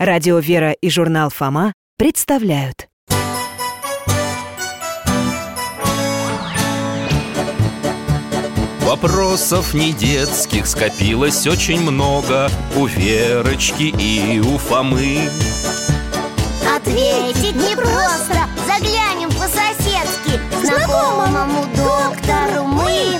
Радио «Вера» и журнал «Фома» представляют. Вопросов не детских скопилось очень много У Верочки и у Фомы. Ответить непросто Заглянем по-соседски Знакомому доктору мы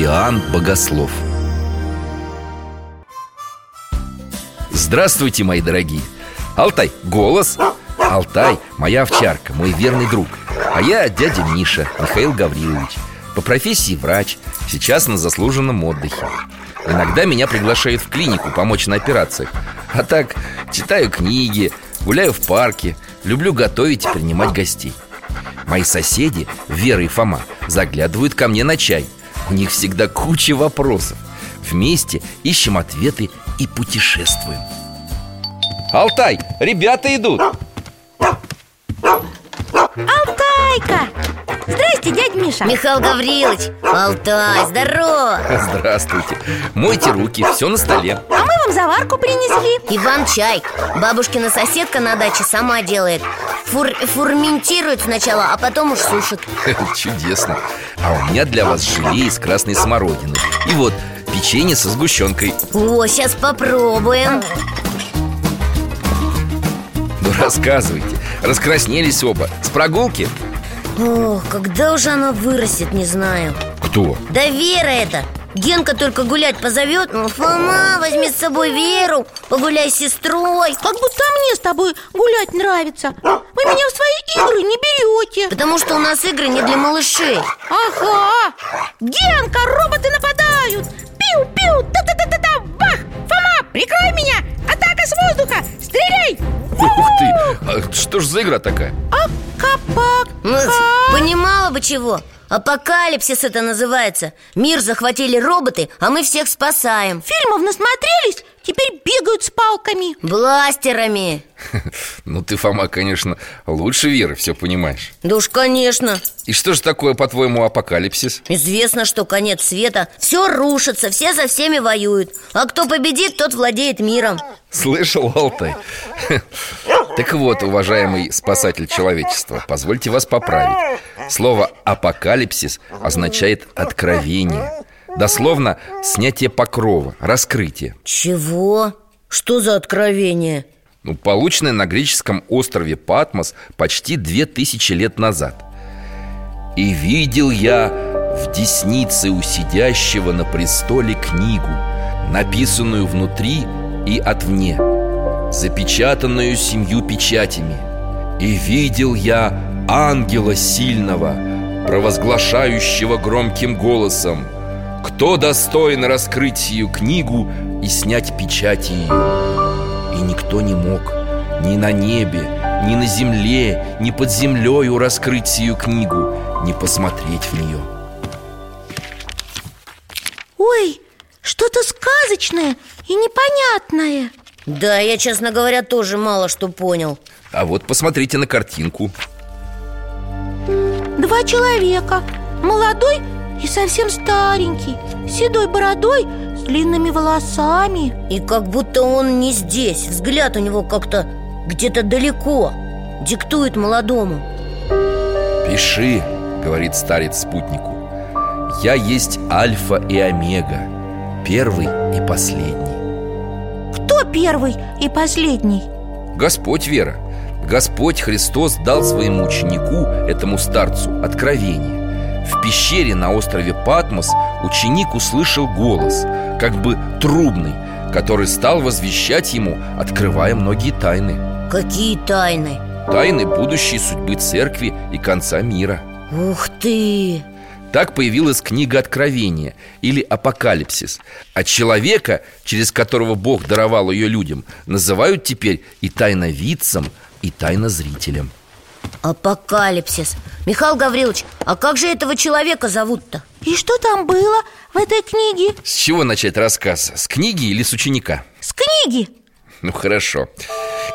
Иоанн Богослов. Здравствуйте, мои дорогие. Алтай, голос. Алтай, моя овчарка, мой верный друг. А я дядя Миша, Михаил Гаврилович. По профессии врач, сейчас на заслуженном отдыхе. Иногда меня приглашают в клинику помочь на операциях. А так, читаю книги, гуляю в парке Люблю готовить и принимать гостей. Мои соседи, Вера и Фома, заглядывают ко мне на чай У них всегда куча вопросов. Вместе ищем ответы и путешествуем. Алтай, ребята идут. Алтайка! Здрасте, дядь Миша. Михаил Гаврилович, Алтай, здорово! Здравствуйте. Мойте руки, все на столе. А мы вам заварку принесли. Иван чай Бабушкина соседка на даче сама делает Фур фурментирует сначала, а потом уж сушит Чудесно. А у меня для вас желе из красной смородины. И вот печенье со сгущенкой. О, сейчас попробуем. Ну рассказывайте. Раскраснелись оба. С прогулки? Ох, когда уже она вырастет, не знаю. Кто? Да Вера это Генка только гулять позовет Фома, возьми с собой Веру Погуляй с сестрой Как будто мне с тобой гулять нравится. Вы меня в свои игры не берете. Потому что у нас игры не для малышей. Ага. Генка, роботы нападают. Пиу-пиу, та-та-та-та-та Бах! Фома, прикрой меня. Атака с воздуха, стреляй. Ух ты! А что ж за игра такая? Акапак Ну, Понимала бы чего Апокалипсис это называется. Мир захватили роботы, а мы всех спасаем. Фильмов насмотрелись, теперь бегают с палками. Бластерами. Ну ты, Фома, конечно, лучше Веры все понимаешь. Да уж, конечно. И что же такое, по-твоему, апокалипсис? Известно, что конец света. Все рушится, все за всеми воюют. А кто победит, тот владеет миром. Слышал, Алтай? Так вот, уважаемый спасатель человечества Позвольте вас поправить. Слово «апокалипсис» означает «откровение» Дословно «снятие покрова», «раскрытие» Чего? Что за откровение? ну, Полученное на греческом острове Патмос почти две тысячи лет назад. И видел я в деснице у сидящего на престоле книгу Написанную внутри и отвне Запечатанную семью печатями И видел я ангела сильного Провозглашающего громким голосом Кто достоин раскрыть сию книгу и снять печати ее? И никто не мог ни на небе, ни на земле, ни под землею раскрыть сию книгу, не посмотреть в нее. Ой, что-то сказочное и непонятное Да, я, честно говоря, тоже мало что понял. А вот посмотрите на картинку. Два человека. Молодой и совсем старенький. С седой бородой, с длинными волосами. И как будто он не здесь. Взгляд у него как-то где-то далеко. Диктует молодому. «Пиши», — говорит старец спутнику. «Я есть Альфа и Омега, первый и последний» первый и последний? Господь Вера Господь Христос дал своему ученику, этому старцу, откровение В пещере на острове Патмос ученик услышал голос, как бы трубный Который стал возвещать ему, открывая многие тайны Какие тайны? Тайны будущей судьбы церкви и конца мира Ух ты! Так появилась книга Откровения или Апокалипсис А человека, через которого Бог даровал ее людям Называют теперь и тайновидцем, и тайнозрителем Апокалипсис Михаил Гаврилович, а как же этого человека зовут-то? И что там было в этой книге? С чего начать рассказ? С книги или с ученика? С книги Ну хорошо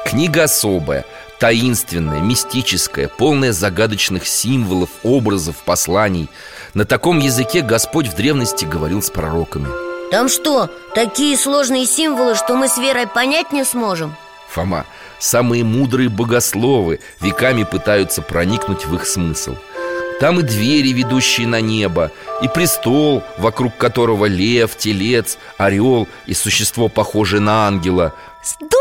Книга особая, таинственная, мистическая Полная загадочных символов, образов, посланий На таком языке Господь в древности говорил с пророками Там что, такие сложные символы, что мы с Верой понять не сможем? Фома, самые мудрые богословы веками пытаются проникнуть в их смысл Там и двери, ведущие на небо И престол, вокруг которого лев, телец, орел И существо, похожее на ангела Здорово!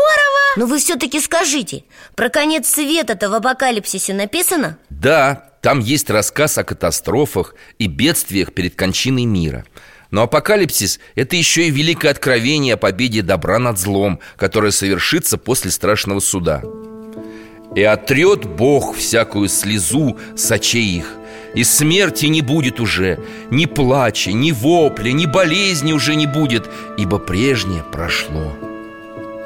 Но вы все-таки скажите, про конец света-то в апокалипсисе написано? Да, там есть рассказ о катастрофах и бедствиях перед кончиной мира но апокалипсис – это еще и великое откровение о победе добра над злом, которое совершится после страшного суда. «И отрет Бог всякую слезу с очей их, и смерти не будет уже, ни плача, ни вопля, ни болезни уже не будет, ибо прежнее прошло».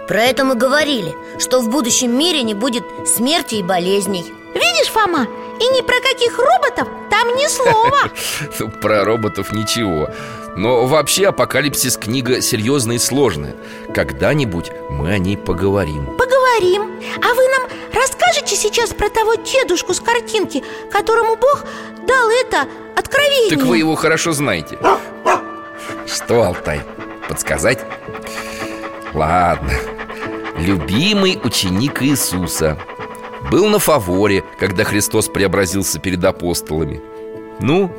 Про это мы говорили, что в будущем мире не будет смерти и болезней Видишь, Фома, и ни про каких роботов там ни слова. Ну, Про роботов ничего. Но вообще апокалипсис книга серьезная и сложная. Когда-нибудь мы о ней поговорим. Поговорим. А вы нам расскажете сейчас про того дедушку с картинки Которому Бог дал это откровение? Так вы его хорошо знаете. Что, Алтай, подсказать? Ладно. Любимый ученик Иисуса Был на фаворе, когда Христос преобразился перед апостолами Ну?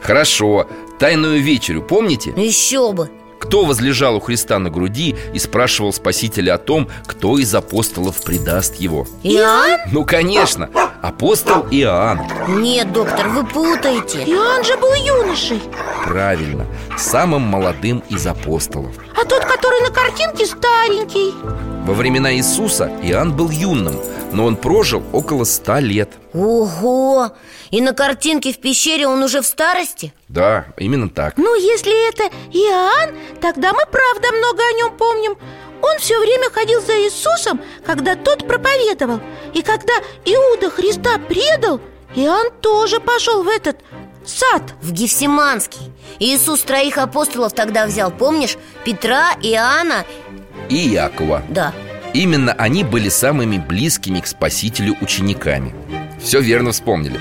Хорошо, тайную вечерю помните? Еще бы Кто возлежал у Христа на груди и спрашивал Спасителя о том, кто из апостолов предаст его? Иоанн? Ну, конечно, апостол Иоанн Нет, доктор, вы путаете Иоанн же был юношей Правильно, самым молодым из апостолов А тот, который на картинке, старенький Во времена Иисуса Иоанн был юным, но он прожил около ста лет Ого! И на картинке в пещере он уже в старости? Да, именно так. Ну, если это Иоанн, тогда мы правда много о нем помним. Он все время ходил за Иисусом, когда тот проповедовал. И когда Иуда Христа предал, Иоанн тоже пошел в этот сад. В Гефсиманский. Иисус троих апостолов тогда взял, помнишь? Петра, Иоанна, И Якова. Да. Именно они были самыми близкими к Спасителю учениками. Все верно вспомнили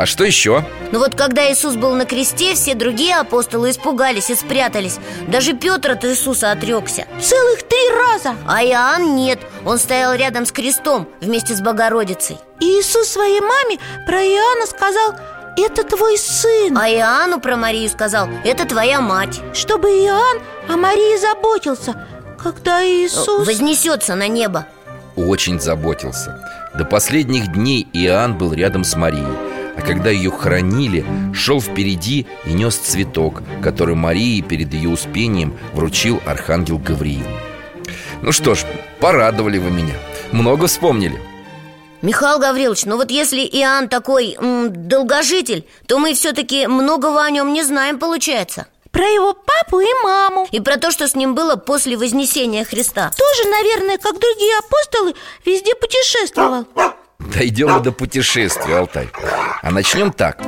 А что еще? Но вот когда Иисус был на кресте, все другие апостолы испугались и спрятались. Даже Петр от Иисуса отрекся Целых три раза. А Иоанн нет, он стоял рядом с крестом вместе с Богородицей. И Иисус своей маме про Иоанна сказал Это твой сын А Иоанну про Марию сказал, это твоя мать Чтобы Иоанн о Марии заботился. Когда Иисус... Вознесется на небо. Очень заботился. До последних дней Иоанн был рядом с Марией А когда ее хоронили, шел впереди и нес цветок Который Марии перед ее успением вручил архангел Гавриил. Ну что ж, порадовали вы меня. Много вспомнили. Михаил Гаврилович, ну вот если Иоанн такой м, долгожитель То мы все-таки многого о нем не знаем, получается. Про его папу и маму. И про то, что с ним было после Вознесения Христа. Тоже, наверное, как другие апостолы, везде путешествовал Дойдем до путешествия, Алтай. А начнем так.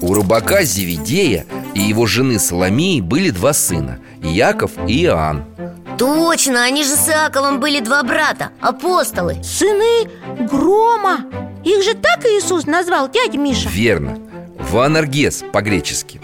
У рыбака Зеведея и его жены Соломии были два сына Яков и Иоанн. Точно, они же с Иаковом были два брата, апостолы. Сыны грома. Их же так Иисус назвал, дядя Миша. Верно. Ванаргес по-гречески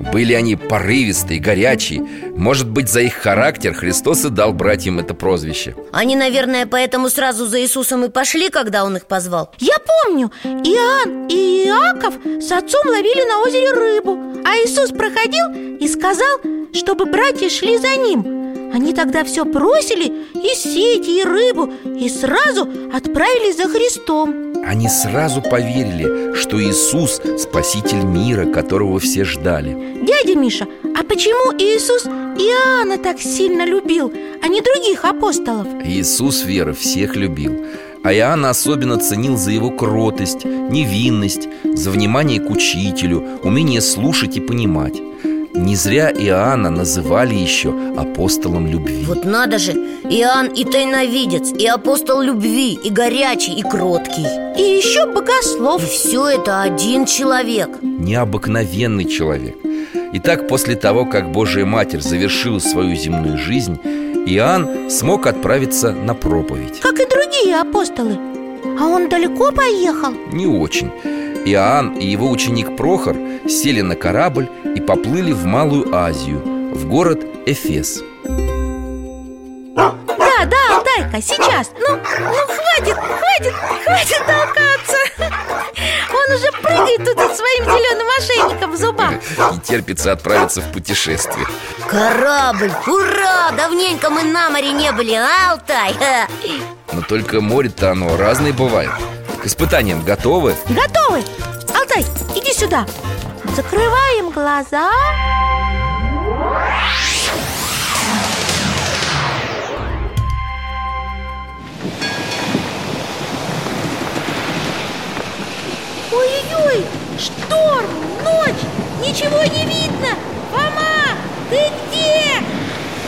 Были они порывистые, горячие. Может быть, за их характер Христос и дал братьям это прозвище. Они, наверное, поэтому сразу за Иисусом и пошли, когда он их позвал. Я помню, Иоанн и Иаков с отцом ловили на озере рыбу А Иисус проходил и сказал, чтобы братья шли за ним Они тогда все бросили, и сети, и рыбу И сразу отправились за Христом. Они сразу поверили, что Иисус – спаситель мира, которого все ждали. Дядя Миша, а почему Иисус Иоанна так сильно любил, а не других апостолов? Иисус веры всех любил А Иоанн особенно ценил за его кротость, невинность, за внимание к учителю, умение слушать и понимать не зря Иоанна называли еще апостолом любви. Вот надо же, Иоанн и тайновидец, и апостол любви, и горячий, и кроткий. И еще богослов. И все это один человек. Необыкновенный человек. Итак, после того, как Божья Матерь завершила свою земную жизнь Иоанн смог отправиться на проповедь. Как и другие апостолы. А он далеко поехал? Не очень Иоанн и его ученик Прохор сели на корабль и поплыли в Малую Азию, в город Эфес. Да, да, Алтайка, сейчас. Ну, ну хватит, хватит, хватит толкаться. Он уже прыгает тут со своим зеленым ошейником в зубах. Не терпится отправиться в путешествие. Корабль, ура! Давненько мы на море не были, а, Алтай? Но только море-то оно разное бывает К испытаниям готовы? Готовы? Алтай, иди сюда Закрываем глаза Ой-ой, шторм, ночь, ничего не видно Фома, ты где?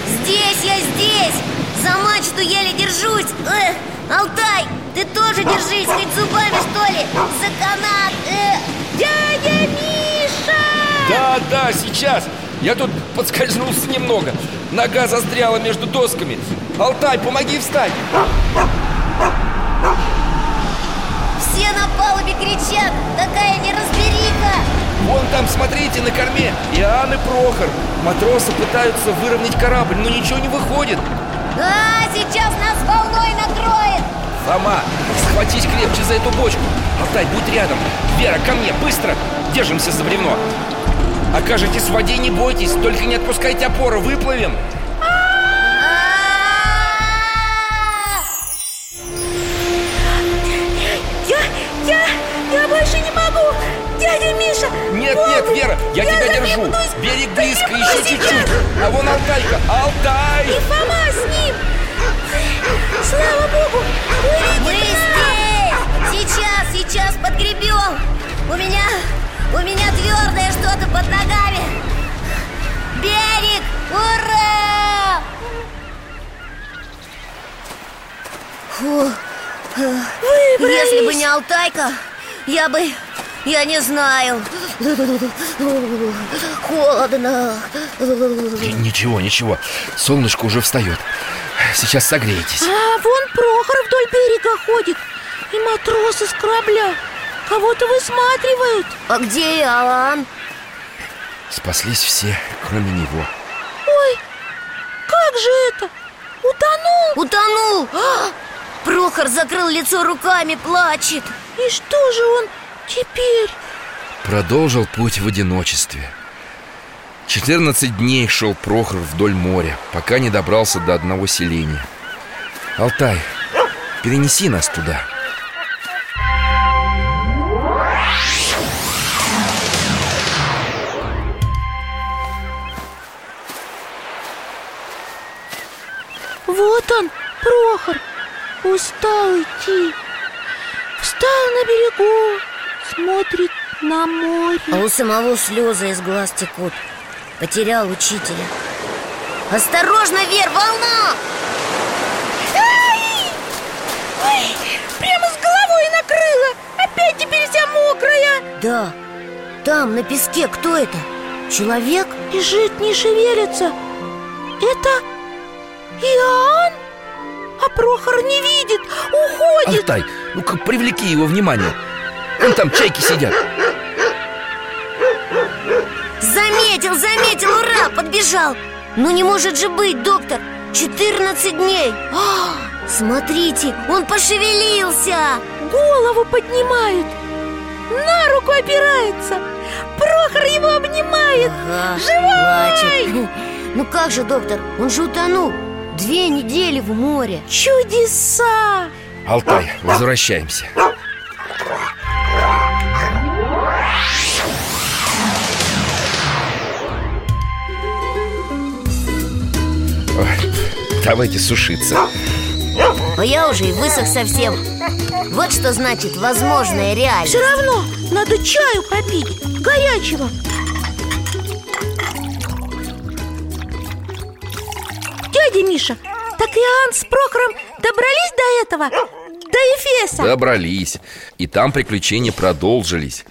Здесь я здесь! За мачту еле держусь Эх, Алтай, ты тоже держись, хоть зубами что ли? За канат Эх. Дядя Миша! Да, да, сейчас. Я тут подскользнулся немного. Нога застряла между досками. Алтай, помоги встать. Все на палубе кричат Такая неразбериха! Вон там, смотрите, на корме. Иоанн и Прохор. Матросы пытаются выровнять корабль, но ничего не выходит А, сейчас нас волной накроет. Фома, схватись крепче за эту бочку. Алтай, будь рядом. Вера, ко мне, быстро. Держимся за бревно. Окажетесь в воде, не бойтесь Только не отпускайте опору, выплывем Нет, нет, Вера, я, тебя держу! Берег близко, еще чуть-чуть А вон Алтайка, Алтай И Фома с ним! Слава Богу! Мы здесь! Сейчас, сейчас подгребем! У меня, у меня твердое что-то под ногами! Берег! Ура! Фу. Если бы не Алтайка, я бы... Я не знаю Холодно Ничего, ничего, солнышко уже встает Сейчас согреетесь А вон Прохор вдоль берега ходит И матросы с корабля Кого-то высматривают А где Иоанн? Спаслись все, кроме него Ой, как же это? Утонул? Утонул! А! Прохор закрыл лицо руками, плачет И что же он теперь? Продолжил путь в одиночестве. 14 дней шел Прохор вдоль моря Пока не добрался до одного селения. Алтай, перенеси нас туда Вот он, Прохор Устал идти. Встал на берегу Смотрит на море А у самого слезы из глаз текут Потерял учителя Осторожно, Вер, волна! Ай! Ой, прямо с головой накрыло Опять теперь вся мокрая Да, там, на песке, кто это? Человек? Лежит, не шевелится Это Иоанн? А Прохор не видит, уходит Алтай, ну-ка привлеки его внимание Вон там чайки сидят. Заметил, заметил, ура, подбежал. Ну не может же быть, доктор 14 дней. А, Смотрите, он пошевелился. Голову поднимает На руку опирается Прохор его обнимает. Ага, Живой! плачет. Ну как же, доктор, он же утонул. Две недели в море. Чудеса! Алтай, возвращаемся Давайте сушиться. А я уже и высох совсем. Вот что значит возможная реальность. Все равно надо чаю попить, горячего. Дядя Миша, так Иоанн с Прохором добрались до этого? До Эфеса? Добрались. И там приключения продолжились.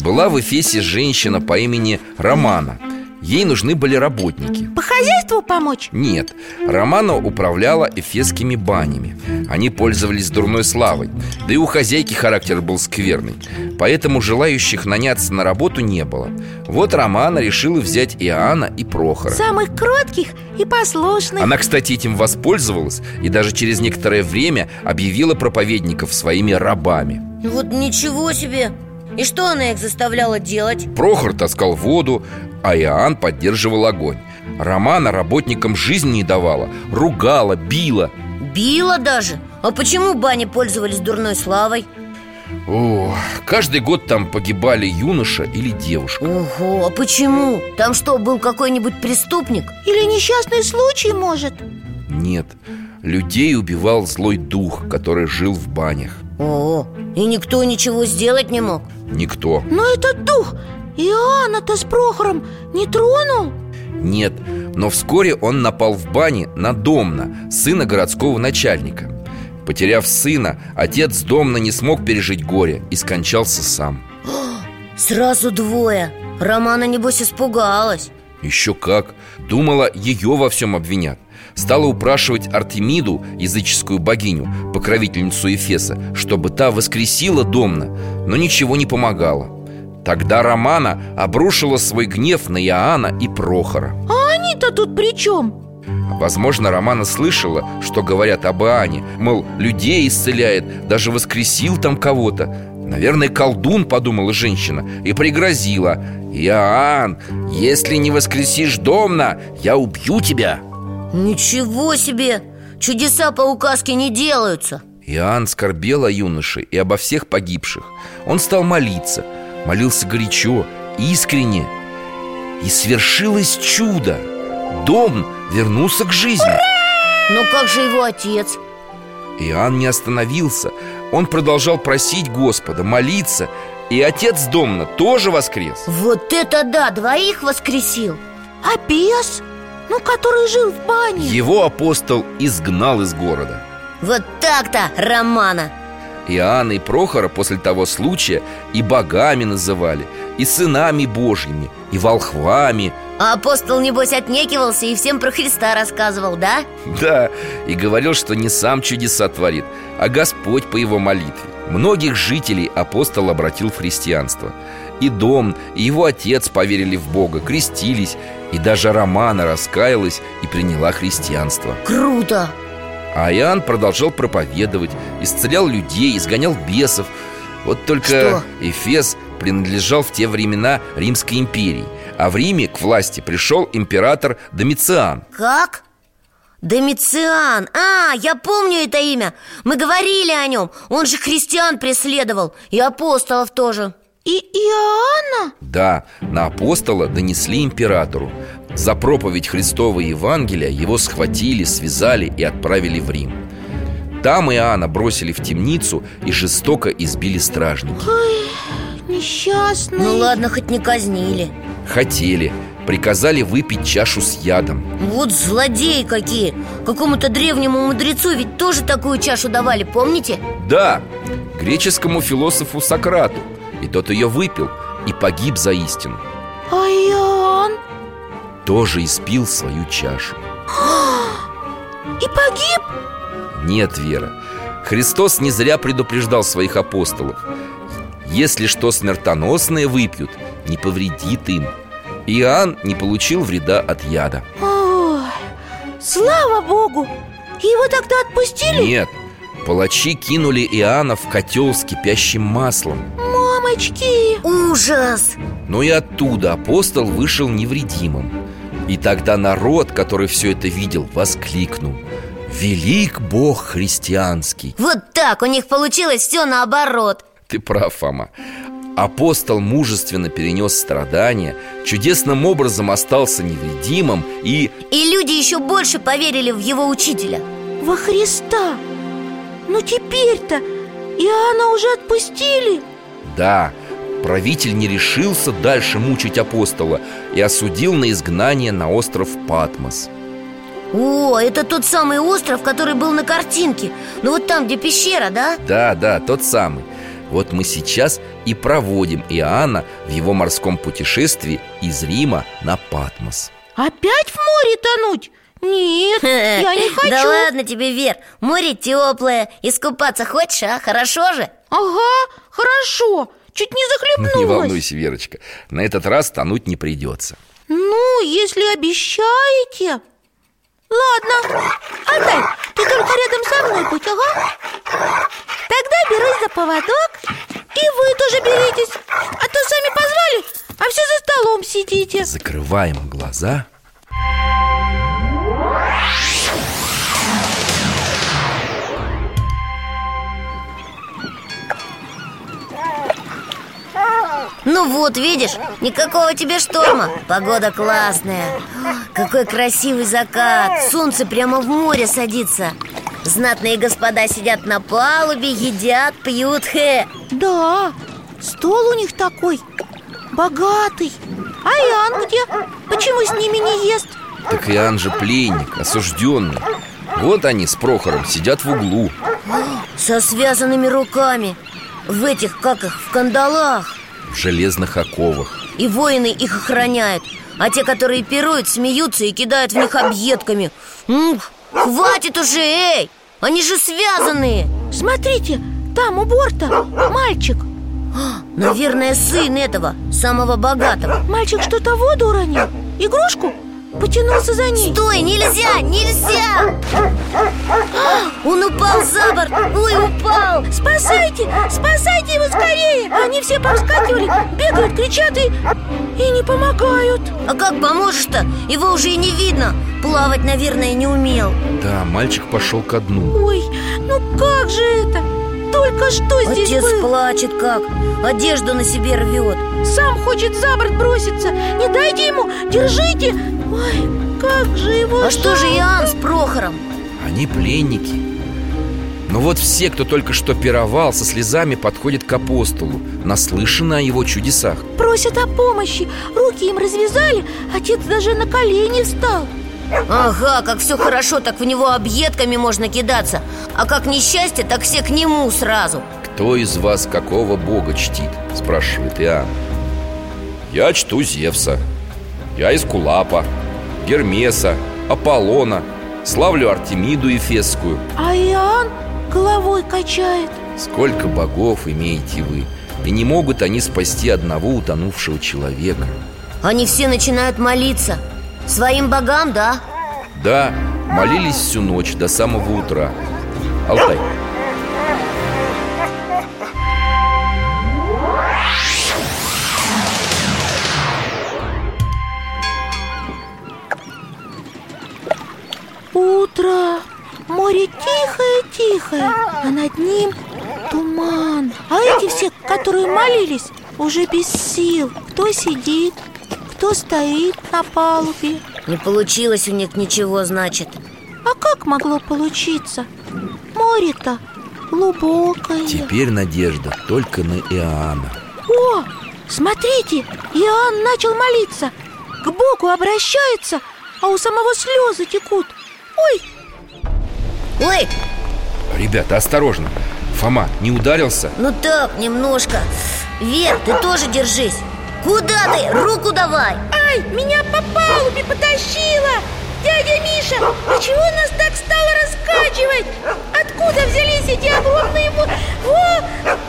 Была в Эфесе женщина по имени Романа Ей нужны были работники. По хозяйству помочь? Нет, Романа управляла эфесскими банями. Они пользовались дурной славой. Да и у хозяйки характер был скверный. Поэтому желающих наняться на работу не было. Вот Романа решила взять Иоанна и Прохора. Самых кротких и послушных. Она, кстати, этим воспользовалась И даже через некоторое время объявила проповедников своими рабами. Вот ничего себе! И что она их заставляла делать? Прохор таскал воду, а Иоанн поддерживал огонь Романа работникам жизни не давала, ругала, била Била даже? А почему бани пользовались дурной славой? О, каждый год там погибали юноша или девушка Ого, а почему? Там что, был какой-нибудь преступник? Или несчастный случай, может? Нет, людей убивал злой дух, который жил в банях О, и никто ничего сделать не мог? Никто Но этот дух Иоанна-то с Прохором не тронул? Нет, но вскоре он напал в бане на Домна, сына городского начальника. Потеряв сына, отец Домна не смог пережить горе и скончался сам. Сразу двое. Романа, небось, испугалась. Еще как. Думала, ее во всем обвинят. Стала упрашивать Артемиду, языческую богиню, покровительницу Эфеса Чтобы та воскресила Домна, но ничего не помогало Тогда Романа обрушила свой гнев на Иоанна и Прохора. А они-то тут при чем? Возможно, Романа слышала, что говорят об Иоанне Мол, людей исцеляет, даже воскресил там кого-то. Наверное, колдун, подумала женщина И пригрозила. Иоанн, если не воскресишь Домна, я убью тебя Ничего себе! Чудеса по указке не делаются. Иоанн скорбел о юноше и обо всех погибших. Он стал молиться Молился горячо, искренне. И свершилось чудо. Дом вернулся к жизни. Но как же его отец? Иоанн не остановился. Он продолжал просить Господа, молиться. И отец Домна тоже воскрес. Вот это да, двоих воскресил! А бес? Ну, который жил в бане! Его апостол изгнал из города. Вот так-то, Романа Иоанна и Прохора после того случая и богами называли, и сынами божьими, и волхвами А апостол, небось, отнекивался и всем про Христа рассказывал, да? Да, и говорил, что не сам чудеса творит, а Господь по его молитве Многих жителей апостол обратил в христианство И дом, и его отец поверили в Бога, крестились И даже Романа раскаялась и приняла христианство Круто! А Иоанн продолжал проповедовать, исцелял людей, изгонял бесов. Вот только Что? Эфес принадлежал в те времена Римской империи А в Риме к власти пришел император Домициан. Как? Домициан! А, я помню это имя! Мы говорили о нем! Он же христиан преследовал! И апостолов тоже! И Иоанна? Да, на апостола донесли императору За проповедь Христова Евангелия его схватили, связали и отправили в Рим. Там Иоанна бросили в темницу и жестоко избили стражники Несчастный. Ну ладно, хоть не казнили. Хотели, приказали выпить чашу с ядом. Вот злодеи какие. Какому-то древнему мудрецу ведь тоже такую чашу давали, помните? Да, греческому философу Сократу. И тот ее выпил и погиб за истину. А Иоанн? Тоже испил свою чашу И погиб? Нет, Вера Христос не зря предупреждал своих апостолов Если что смертоносное выпьют, не повредит им Иоанн не получил вреда от яда Ой, слава Богу! Его тогда отпустили? Нет, палачи кинули Иоанна в котел с кипящим маслом Мамочки! Ужас! Но и оттуда апостол вышел невредимым И тогда народ, который все это видел, воскликнул. Велик Бог христианский! Вот так, у них получилось все наоборот. Ты прав, Фома. Апостол мужественно перенес страдания Чудесным образом остался невредимым И И люди еще больше поверили в его учителя. Во Христа! Ну теперь-то Иоанна уже отпустили! Да, правитель не решился дальше мучить апостола И осудил на изгнание на остров Патмос О, это тот самый остров, который был на картинке Ну вот там, где пещера, да? Да, да, тот самый Вот мы сейчас и проводим Иоанна в его морском путешествии из Рима на Патмос Опять в море тонуть? Нет, я не хочу Да ладно тебе, Вер, море теплое Искупаться хочешь, а? Хорошо же? Ага, хорошо Чуть не захлебнулась. Не волнуйся, Верочка На этот раз тонуть не придется. Ну, если обещаете. Ладно, Алтай, ты только рядом со мной будь, ага. Тогда берись за поводок И вы тоже беритесь. А то сами позвали, а все за столом сидите. Закрываем глаза Ну вот, видишь, никакого тебе шторма. Погода классная. Какой красивый закат. Солнце прямо в море садится. Знатные господа сидят на палубе, едят, пьют Хе. Да, стол у них такой Богатый. А Иоанн где? Почему с ними не ест? Так Иоанн же пленник, осужденный. Вот они с Прохором сидят в углу. Со связанными руками. В этих, как их, в кандалах В железных оковах. И воины их охраняют А те, которые пируют, смеются и кидают в них объедками. М, Хватит уже, эй! Они же связанные! Смотрите, там у борта мальчик. Наверное, сын этого, самого богатого. Мальчик что-то в воду уронил. Игрушку? Потянулся за ней. Стой, нельзя, нельзя! Он упал за борт, ой, упал. Спасайте, спасайте его скорее. Они все повскакивали, бегают, кричат и... и не помогают. А как поможешь-то? Его уже и не видно. Плавать, наверное, не умел. Да, мальчик пошел ко дну. Ой, ну как же это? Только что здесь Отец был. плачет как Одежду на себе рвет. Сам хочет за борт броситься. Не дайте ему, держите. Ой, как же его А что же Иоанн с Прохором? Они пленники. Но вот все, кто только что пировал, со слезами подходят к апостолу. Наслышаны о его чудесах. Просят о помощи. Руки им развязали. Отец даже на колени встал Ага, как все хорошо, так в него объедками можно кидаться. А как несчастье, так все к нему сразу. Кто из вас какого бога чтит? Спрашивает Иоанн. Я чту Зевса. Я из Кулапа Гермеса, Аполлона. Славлю Артемиду Ефесскую А Иоанн головой качает. Сколько богов имеете вы? И не могут они спасти одного утонувшего человека Они все начинают молиться Своим богам, да? Да, молились всю ночь до самого утра. Алтай, Утро. Море тихое-тихое А над ним туман. А эти все, которые молились, уже без сил. Кто сидит, кто стоит на палубе? Не получилось у них ничего, значит. А как могло получиться? Море-то глубокое. Теперь надежда только на Иоанна. О, смотрите, Иоанн начал молиться. К Богу обращается, а у самого слезы текут. Ой, Ой, Ребята, осторожно. Фома, не ударился? ну так, немножко. Вер, ты тоже держись Куда ты? Руку давай ай, меня по палубе потащило Дядя Миша, чего нас так стало раскачивать? Откуда взялись эти огромные... О,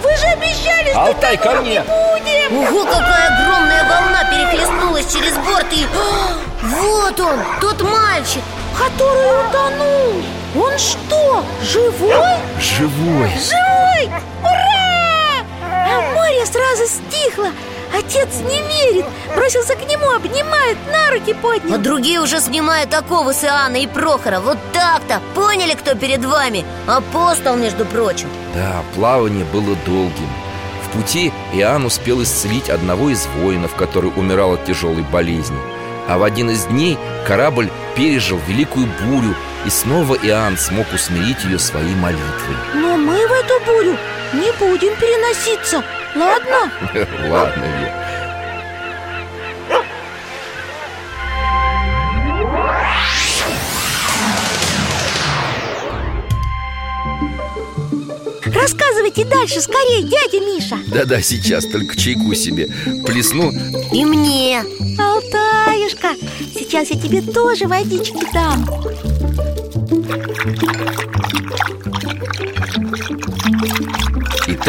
вы же обещали, что Алтай, ко мне! не будем Ого, какая огромная волна перехлестнулась через борт и... А, Вот он, тот мальчик Который утонул Он что, живой? Живой Живой! Ура! А море сразу стихло Отец не верит. Бросился к нему, обнимает, на руки А поднял другие уже снимают оковы с Иоанна и Прохора. Вот так-то, поняли, кто перед вами? Апостол, между прочим. Да, плавание было долгим. В пути Иоанн успел исцелить одного из воинов, который умирал от тяжелой болезни. А в один из дней корабль пережил великую бурю И снова Иоанн смог усмирить ее своей молитвой. Но мы в эту бурю не будем переноситься, ладно? Ладно, Вер Рассказывайте дальше, скорее, дядя Миша. Да-да, сейчас, только чайку себе плесну. И мне. Алтаюшка, сейчас я тебе тоже водички дам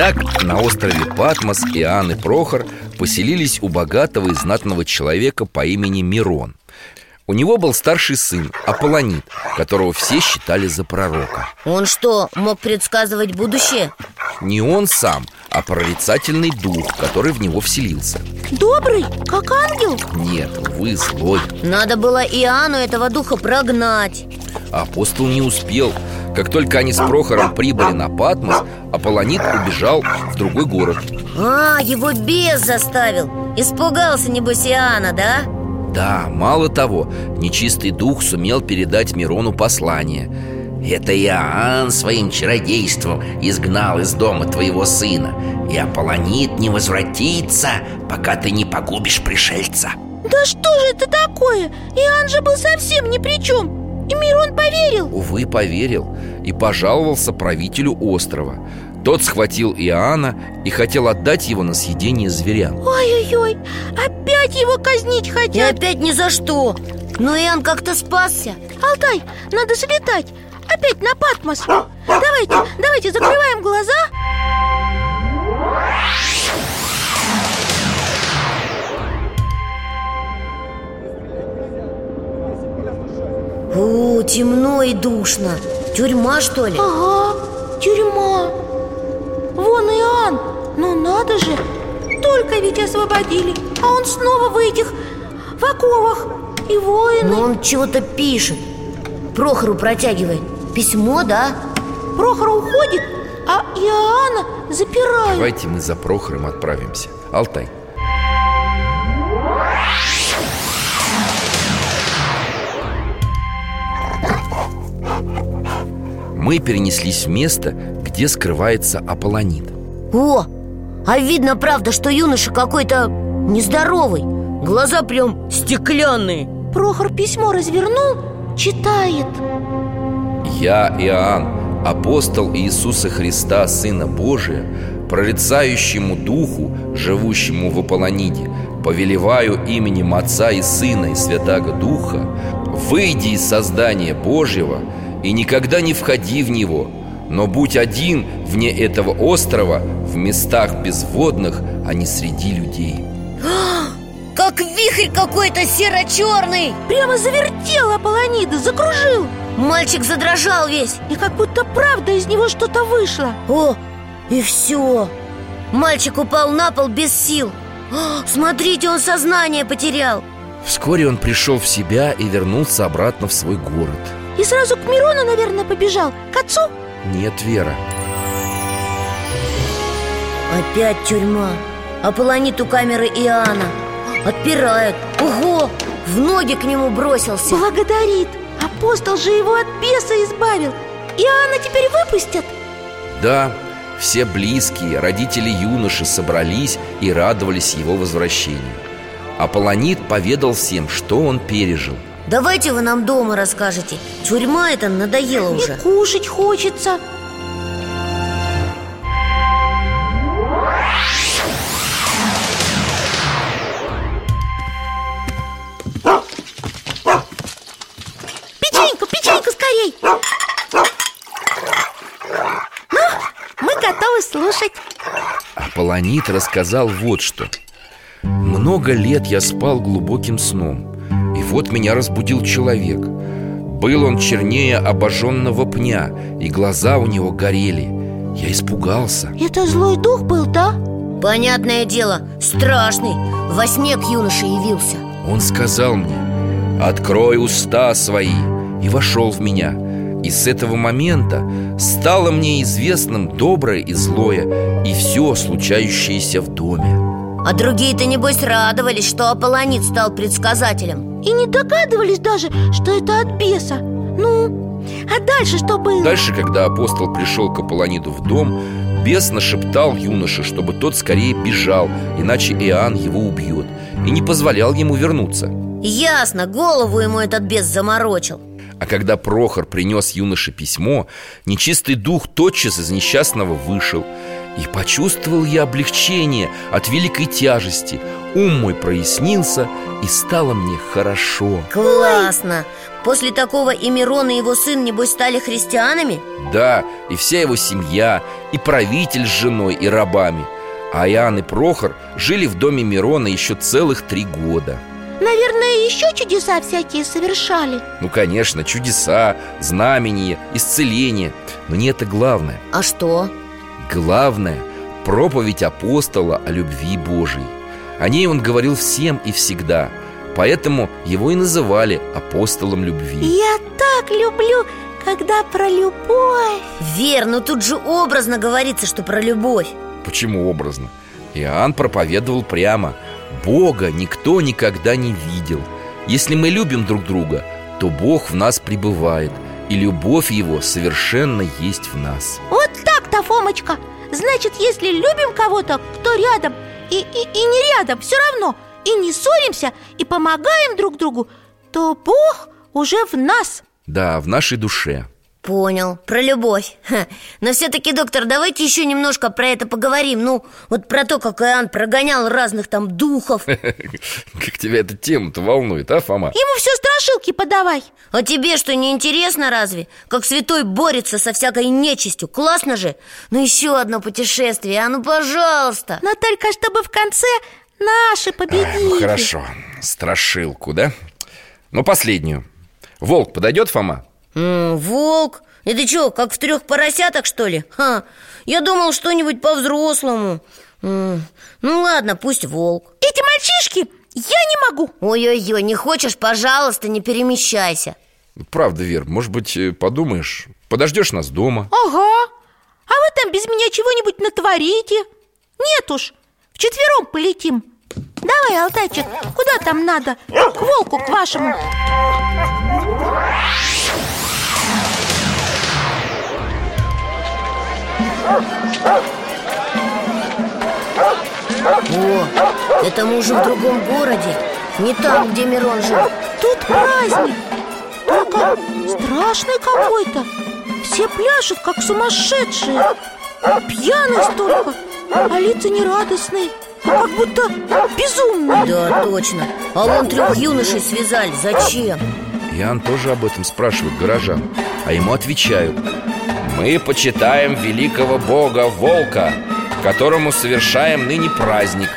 Итак, на острове Патмос Иоанн и Прохор поселились у богатого и знатного человека по имени Мирон. У него был старший сын, Аполлонит, которого все считали за пророка. Он что, мог предсказывать будущее? Не он сам, а прорицательный дух, который в него вселился. Добрый, как ангел? Нет, вы злой. Надо было Иоанну этого духа прогнать. Апостол не успел Как только они с Прохором прибыли на Патмос Аполлонит убежал в другой город. А, его бес заставил. Испугался, небось, Иоанна, да? Да, мало того, нечистый дух сумел передать Мирону послание. Это Иоанн своим чародейством изгнал из дома твоего сына И Аполлонит не возвратится, пока ты не погубишь пришельца Да что же это такое? Иоанн же был совсем ни при чем И Мирон поверил. Увы, поверил и пожаловался правителю острова. Тот схватил Иоанна и хотел отдать его на съедение зверям. Ой-ой-ой, опять его казнить И хотят. опять ни за что. Но Иоанн как-то спасся. Алтай, надо слетать Опять на Патмос. Давайте, давайте закрываем глаза О, темно и душно. Тюрьма, что ли? Ага, тюрьма. Вон Иоанн, ну надо же Только ведь освободили А он снова в этих, в оковах. И воины. Но он чего-то пишет. Прохору протягивает. Письмо, да? Прохор уходит, а Иоанна запирают. Давайте мы за Прохором отправимся. Алтай Мы перенеслись в место, где скрывается Аполлонит. О, а видно, правда, что юноша какой-то нездоровый. Глаза прям стеклянные. Прохор письмо развернул, читает. Я, Иоанн, апостол Иисуса Христа, Сына Божия Прорицающему Духу, живущему в Аполлониде Повелеваю именем Отца и Сына и Святаго Духа Выйди из создания Божьего и никогда не входи в него Но будь один вне этого острова В местах безводных, а не среди людей Как вихрь какой-то серо-черный Прямо завертел Аполлонида, закружил. Мальчик задрожал весь. И как будто правда из него что-то вышло. О, и все Мальчик упал на пол без сил. О, Смотрите, он сознание потерял. Вскоре он пришел в себя и вернулся обратно в свой город И сразу к Мирону, наверное, побежал. К отцу? Нет, Вера, Опять тюрьма. Аполлонит у камеры Иоанна. Отпирают Ого, в ноги к нему бросился. Благодарит. Апостол же его от беса избавил. Иоанна теперь выпустят? Да, все близкие, родители юноши собрались и радовались его возвращению. Аполлонит поведал всем, что он пережил Давайте вы нам дома расскажете. Тюрьма эта надоела И уже кушать хочется. Печеньку, печеньку скорей. Ну, мы готовы слушать. Аполлонит рассказал вот что. Много лет я спал глубоким сном вот меня разбудил человек. Был он чернее обожженного пня И глаза у него горели. Я испугался Это злой дух был, да? Понятное дело, страшный. Во сне к юноше явился. Он сказал мне Открой уста свои И вошел в меня. И с этого момента стало мне известным доброе и злое И все случающееся в доме. А другие-то, небось, радовались, что Аполлонит стал предсказателем И не догадывались даже, что это от беса. Ну, А дальше что было? Дальше, когда апостол пришел к Аполлониду в дом Бес нашептал юноше, чтобы тот скорее бежал Иначе Иоанн его убьет И не позволял ему вернуться. Ясно, голову ему этот бес заморочил. А когда Прохор принес юноше письмо Нечистый дух тотчас из несчастного вышел И почувствовал я облегчение от великой тяжести. Ум мой прояснился, и стало мне хорошо. Классно! После такого и Мирон, и его сын, небось, стали христианами? Да, и вся его семья, и правитель с женой, и рабами. А Иоанн и Прохор жили в доме Мирона еще целых три года. Наверное, еще чудеса всякие совершали. Ну, конечно, чудеса, знамения, исцеление Но не это главное. А что? Главное – проповедь апостола о любви Божией. О ней он говорил всем и всегда Поэтому его и называли апостолом любви. Я так люблю, когда про любовь. Вер, ну тут же образно говорится, что про любовь. Почему образно? Иоанн проповедовал прямо Бога никто никогда не видел. Если мы любим друг друга, то Бог в нас пребывает И любовь Его совершенно есть в нас так-то, Фомочка Значит, если любим кого-то, кто рядом и, и, и не рядом, все равно И не ссоримся, и помогаем друг другу То Бог уже в нас. Да, в нашей душе. Понял, про любовь. Ха. Но все-таки, доктор, давайте еще немножко про это поговорим. Ну, вот про то, как Иоанн прогонял разных там духов. Как тебя эта тема-то волнует, а, Фома? Ему все страшилки подавай А тебе что, не интересно разве? Как святой борется со всякой нечистью Классно же? Ну еще одно путешествие, а ну пожалуйста Но только чтобы в конце наши победили Ну, хорошо, страшилку, да? Ну, последнюю Волк подойдет, Фома? М, Волк? Это что, как в трех поросятах, что ли? Ха, я думал что-нибудь по-взрослому М, Ну ладно, пусть волк Эти мальчишки, я не могу. Ой-ой-ой, не хочешь, пожалуйста, не перемещайся. Правда, Вер, может быть, э, подумаешь Подождешь нас дома. Ага. А вы там без меня чего-нибудь натворите? Нет уж, вчетвером полетим. Давай, Алтайчик, куда там надо? К волку, к вашему О, это мы уже в другом городе Не там, где Мирон жил. Тут праздник. Только страшный какой-то. Все пляшут, как сумасшедшие. Пьяные столько А лица нерадостные а Как будто безумные. Да, точно. А вон трех юношей связали, зачем? Иоанн тоже об этом спрашивает горожан А ему отвечают. Мы почитаем великого бога Волка Которому совершаем ныне праздник.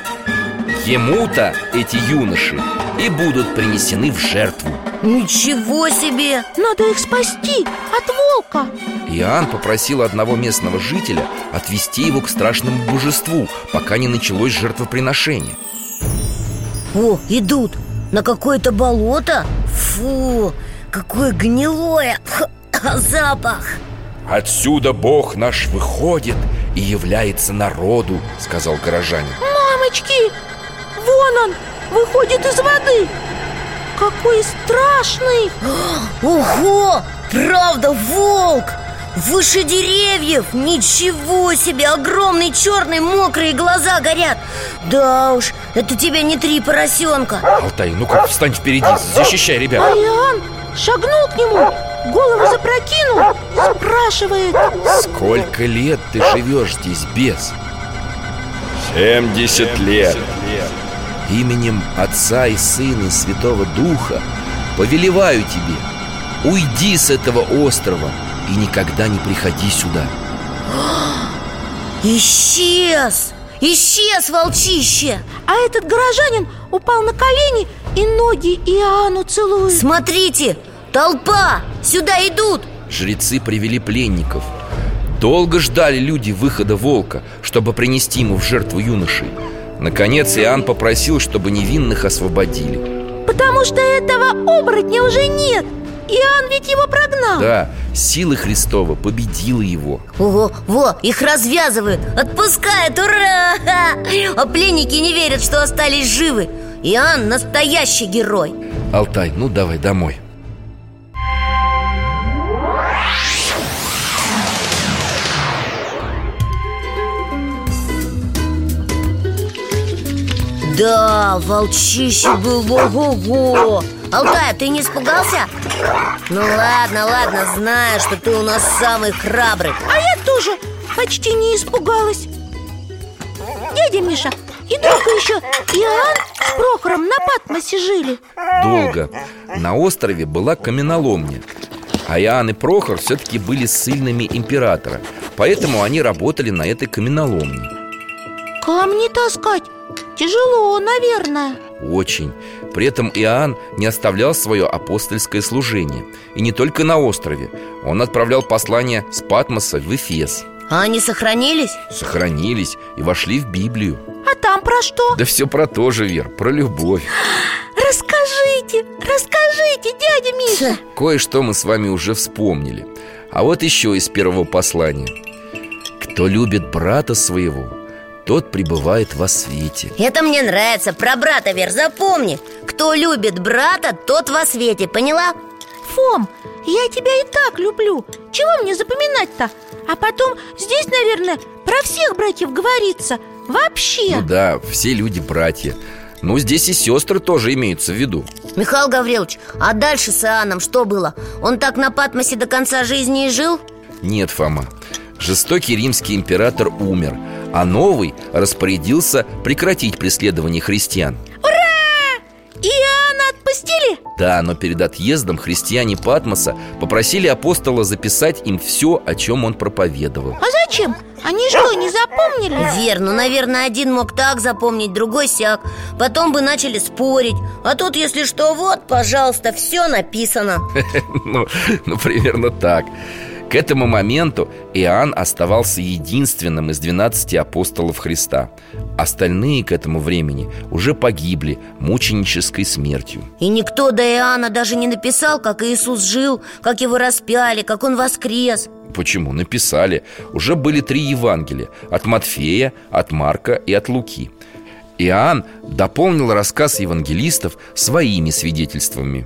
Ему-то эти юноши и будут принесены в жертву Ничего себе! Надо их спасти от волка! Иоанн попросил одного местного жителя отвести его к страшному божеству, пока не началось жертвоприношение. О, идут! На какое-то болото? Фу, какое гнилое Запах. Отсюда Бог наш выходит и является народу, сказал горожанин. Мамочки, вон он, выходит из воды. Какой страшный. Ого, правда, волк! Выше деревьев! Ничего себе! Огромные черные мокрые глаза горят! Да уж, это тебе не три поросенка Алтай, ну-ка встань впереди, защищай ребят Ариан шагнул к нему, голову запрокинул Спрашивает Сколько лет ты живешь здесь без? Семьдесят лет Именем Отца и Сына и Святого Духа повелеваю тебе Уйди с этого острова и никогда не приходи сюда Исчез! Исчез, волчище! А этот горожанин упал на колени и ноги Иоанну целует Смотрите, толпа! Сюда идут! Жрецы привели пленников Долго ждали люди выхода волка, чтобы принести ему в жертву юношей Наконец Иоанн попросил, чтобы невинных освободили Потому что этого оборотня уже нет Иоанн ведь его прогнал Да, Сила Христова победила его. Ого, во, их развязывают, отпускают, ура! А пленники не верят, что остались живы. Иоанн настоящий герой. Алтай, ну давай домой. Да, волчище был ого-го! Алтай, ты не испугался? Ну ладно, ладно, знаю, что ты у нас самый храбрый. А я тоже почти не испугалась. Дядя Миша, и долго еще Иоанн с Прохором на Патмосе жили? Долго. На острове была каменоломня. А Иоанн и Прохор все-таки были ссыльными императора. Поэтому они работали на этой каменоломне. Камни таскать тяжело, наверное. Очень При этом Иоанн не оставлял свое апостольское служение. И не только на острове. Он отправлял послания с Патмоса в Эфес. А они сохранились? Сохранились и вошли в Библию. А там про что? Да все про то же, Вер, про любовь. Расскажите, расскажите, дядя Миша. Кое-что мы с вами уже вспомнили. А вот еще из первого послания. Кто любит брата своего, тот пребывает во свете. Это мне нравится, про брата, Вер, запомни. Кто любит брата, тот во свете, поняла? Фом, я тебя и так люблю. Чего мне запоминать-то? А потом здесь, наверное, про всех братьев говорится. Вообще. Ну да, все люди братья. Ну здесь и сестры тоже имеются в виду. Михаил Гаврилович, а дальше с Иоанном что было? Он так на Патмосе до конца жизни и жил? Нет, Фома. Жестокий римский император умер А новый распорядился прекратить преследование христиан. Иоанна отпустили? Да, но перед отъездом христиане Патмоса попросили апостола записать им все, о чем он проповедовал. А зачем? Они что, не запомнили? Вер, ну, наверное, один мог так запомнить, другой сяк. Потом бы начали спорить. А тут, если что, вот, пожалуйста, все написано. Ну, ну, примерно так К этому моменту Иоанн оставался единственным из 12 апостолов Христа. Остальные к этому времени уже погибли мученической смертью. И никто до Иоанна даже не написал, как Иисус жил Как его распяли, как он воскрес. Почему? Написали. Уже были три Евангелия От Матфея, от Марка и от Луки. Иоанн дополнил рассказ евангелистов своими свидетельствами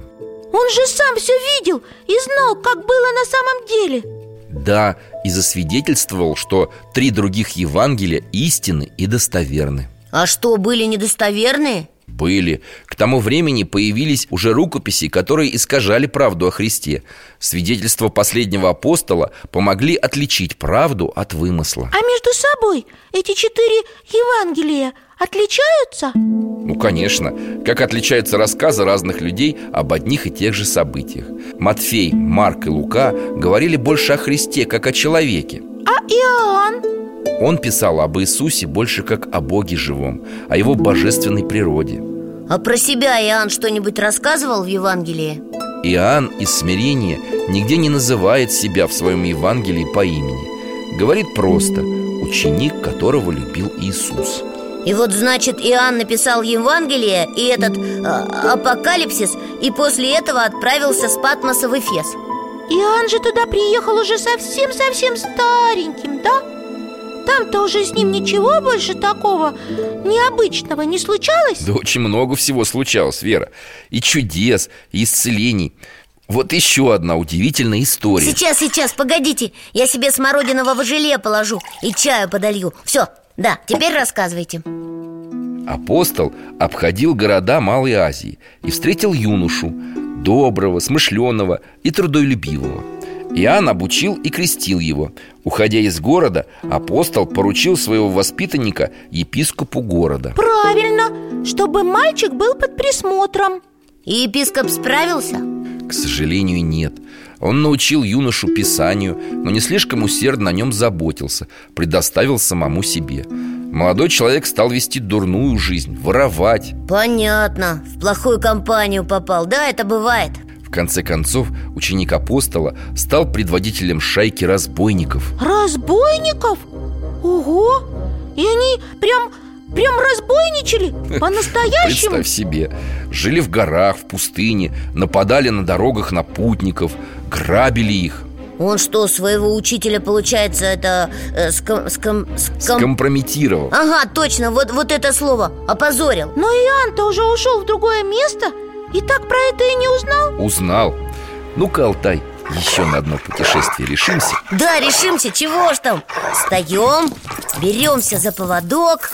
Он же сам все видел и знал, как было на самом деле Да, и засвидетельствовал, что три других Евангелия истинны и достоверны А что, были недостоверные? Были. К тому времени появились уже рукописи, которые искажали правду о Христе. Свидетельства последнего апостола помогли отличить правду от вымысла. А между собой эти четыре Евангелия отличаются? Ну, конечно. Как отличаются рассказы разных людей об одних и тех же событиях. Матфей, Марк и Лука говорили больше о Христе, как о человеке. А Иоанн? Он писал об Иисусе больше как о Боге живом, о его божественной природе. А про себя Иоанн что-нибудь рассказывал в Евангелии? Иоанн из смирения нигде не называет себя в своем Евангелии по имени. Говорит просто «ученик, которого любил Иисус». И вот значит Иоанн написал Евангелие и этот э, апокалипсис И после этого отправился с Патмоса в Эфес. Иоанн же туда приехал уже совсем-совсем стареньким, да? Там-то уже с ним ничего больше такого необычного не случалось? Да очень много всего случалось, Вера. И чудес, и исцелений. Вот еще одна удивительная история. Сейчас, сейчас, погодите. Я себе смородинового желе положу и чаю подолью. Все, да, теперь рассказывайте. Апостол обходил города Малой Азии И встретил юношу Доброго, смышленого и трудолюбивого. Иоанн обучил и крестил его. Уходя из города, апостол поручил своего воспитанника епископу города. Правильно, чтобы мальчик был под присмотром. И епископ справился? К сожалению, нет Он научил юношу писанию, но не слишком усердно о нем заботился Предоставил самому себе. Молодой человек стал вести дурную жизнь, воровать. Понятно, в плохую компанию попал. Да, это бывает. В конце концов, ученик апостола стал предводителем шайки разбойников. Разбойников? Ого! И они прям, прям разбойничали? По-настоящему? Представь себе, жили в горах, в пустыне Нападали на дорогах на путников Грабили их. Он что, своего учителя, получается, это э, ском, ском, ском- Скомпрометировал. Ага, точно, вот, вот это слово, опозорил. Но Иоанн-то уже ушел в другое место И так про это и не узнал. Узнал. Ну-ка, Алтай, еще на одно путешествие решимся. Да, решимся, чего ж там? Встаем, беремся за поводок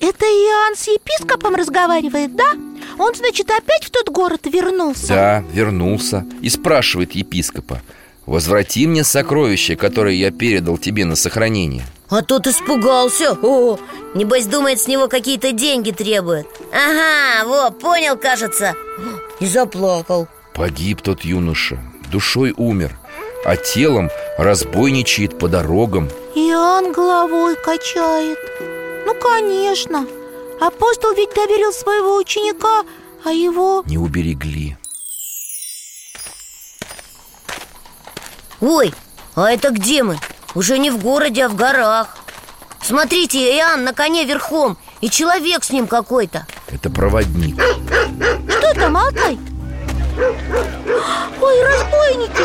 это Иоанн с епископом разговаривает, да? Он, значит, опять в тот город вернулся? Да, вернулся И спрашивает епископа Возврати мне сокровище, которое я передал тебе на сохранение А тот испугался. О, небось думает, с него какие-то деньги требует. Ага, вот, понял, кажется. И заплакал. Погиб тот юноша, душой умер. А телом разбойничает по дорогам. Иоанн головой качает. Ну, конечно. Апостол ведь доверил своего ученика, а его... Не уберегли. Ой, а это где мы? Уже не в городе, а в горах. Смотрите, Иоанн на коне верхом И человек с ним какой-то. Это проводник. Что там, Алтай? Ой, разбойники!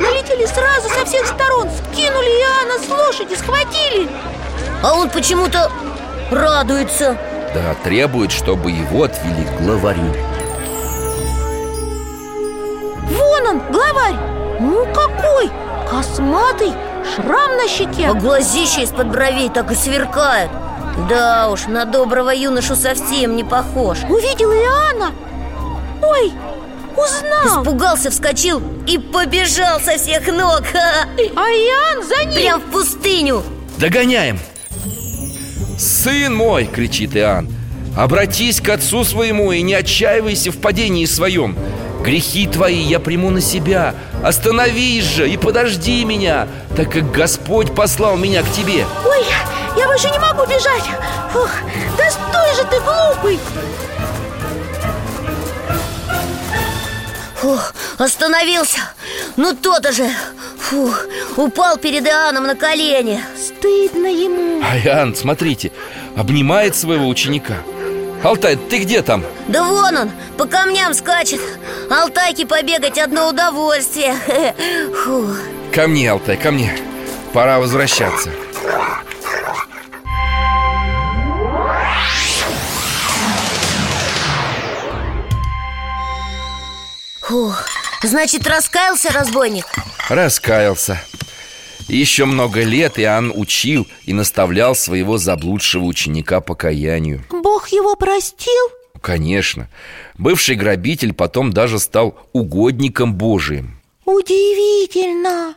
Налетели сразу со всех сторон Скинули Иоанна с лошади, схватили! А он почему-то радуется. Да, требует, чтобы его отвели к главарю. Вон он, главарь! Ну какой, косматый, шрам на щеке! А глазища из-под бровей так и сверкают Да уж, на доброго юношу совсем не похож. Увидел Иоанна! Ой, узнал! Испугался, вскочил и побежал со всех ног! А Иоанн за ним! Прям в пустыню. Догоняем! Сын мой, кричит Иоанн. Обратись к отцу своему и не отчаивайся в падении своем. Грехи твои я приму на себя. Остановись же и подожди меня Так как Господь послал меня к тебе Ой, я больше не могу бежать. Фух, Да стой же ты, глупый Фух, Остановился. Ну то-то же. Фух, Упал перед Иоанном на колени. Стыдно ему. А Иоанн, смотрите, обнимает своего ученика. Алтай, ты где там? Да вон он, по камням скачет. Алтайки побегать одно удовольствие. Фух. Ко мне, Алтай, ко мне. Пора возвращаться Фух. Значит, раскаялся разбойник? Раскаялся Еще много лет Иоанн учил и наставлял своего заблудшего ученика покаянию Бог его простил? Конечно Бывший грабитель потом даже стал угодником Божиим Удивительно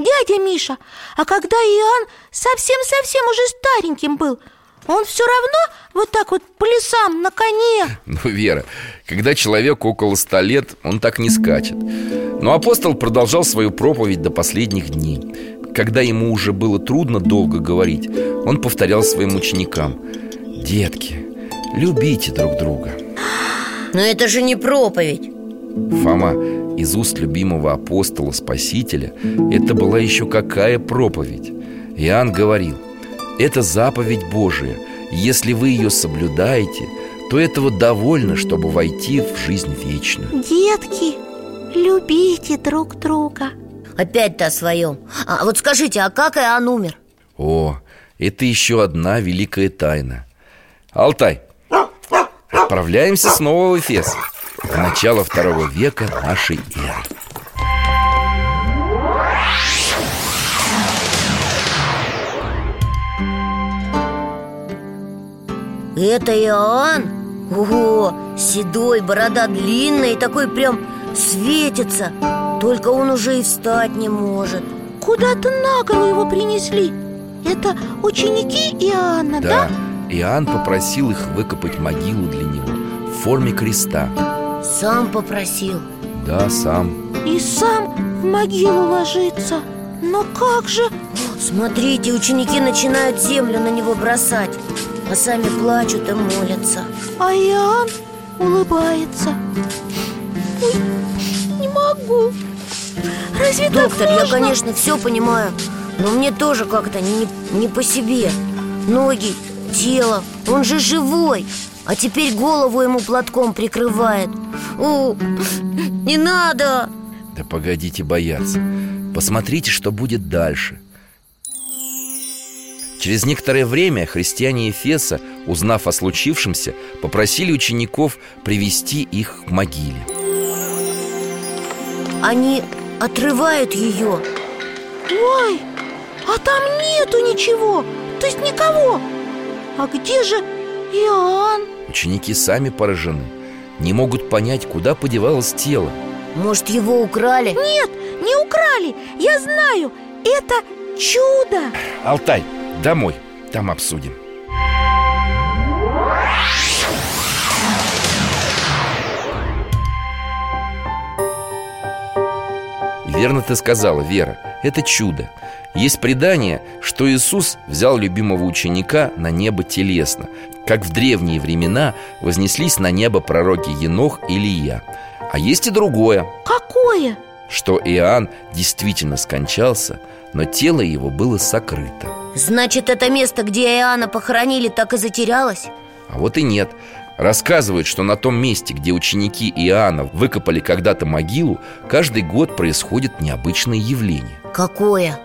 Дядя Миша, а когда Иоанн совсем-совсем уже стареньким был Он все равно вот так вот по лесам на коне. Ну, Вера, когда человек около ста лет, он так не скачет. Но апостол продолжал свою проповедь до последних дней. Когда ему уже было трудно долго говорить Он повторял своим ученикам Детки, любите друг друга Но это же не проповедь. Фома, из уст любимого апостола Спасителя Это была еще какая проповедь? Иоанн говорил Это заповедь Божия. Если вы ее соблюдаете То этого довольно, чтобы войти в жизнь вечную. Детки, любите друг друга. Опять-то о своем А вот скажите, а как Иоанн умер? О, это еще одна великая тайна. Алтай, отправляемся снова в Эфес В начало второго века нашей эры Это Иоанн? Ого, седой, борода длинная и такой прям светится. Только он уже и встать не может. Куда-то на гору его принесли. Это ученики Иоанна, да? Да, Иоанн попросил их выкопать могилу для него в форме креста. Сам попросил. Да, сам. И сам в могилу ложится. Но как же... Смотрите, ученики начинают землю на него бросать А сами плачут и молятся. А Иоанн улыбается. Ой, не могу. Разве Доктор, так я, можно? конечно, все понимаю Но мне тоже как-то не, не по себе. Ноги, тело, он же живой А теперь голову ему платком прикрывает. О, не надо! Да погодите бояться. Посмотрите, что будет дальше Через некоторое время христиане Ефеса, узнав о случившемся, попросили учеников привести их к могиле. Они отрывают ее Ой, а там нету ничего То есть никого. А где же Иоанн? Ученики сами поражены Не могут понять, куда подевалось тело. Может, его украли? Нет, не украли Я знаю, это чудо. Алтай, домой, там обсудим. Верно ты сказала, Вера, это чудо. Есть предание, что Иисус взял любимого ученика на небо телесно Как в древние времена вознеслись на небо пророки Енох и Илья. А есть и другое. Какое? Что Иоанн действительно скончался, но тело его было сокрыто. Значит, это место, где Иоанна похоронили, так и затерялось? А вот и нет. Рассказывают, что на том месте, где ученики Иоанна выкопали когда-то могилу Каждый год происходит необычное явление. Какое?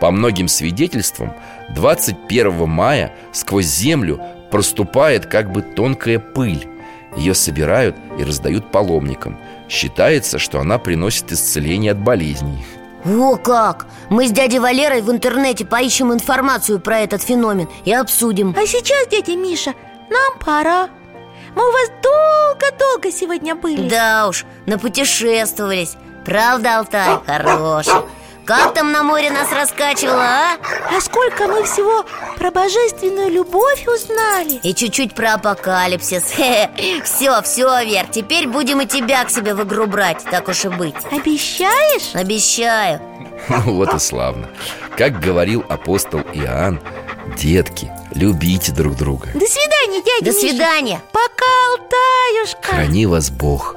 По многим свидетельствам, 21 мая сквозь землю проступает как бы тонкая пыль. Ее собирают и раздают паломникам. Считается, что она приносит исцеление от болезней О как! Мы с дядей Валерой в интернете поищем информацию про этот феномен и обсудим А сейчас, дядя Миша, нам пора Мы у вас долго-долго сегодня были Да уж, напутешествовались Правда, Алтай? Хороший Как там на море нас раскачивало, а? А сколько мы всего про божественную любовь узнали? И чуть-чуть про апокалипсис. Все, все, Вер, теперь будем и тебя к себе в игру брать, так уж и быть. Обещаешь? Обещаю. Ну вот и славно. Как говорил апостол Иоанн Детки, любите друг друга До свидания, дядя До Миша. свидания. Пока, Алтаюшка. Храни вас Бог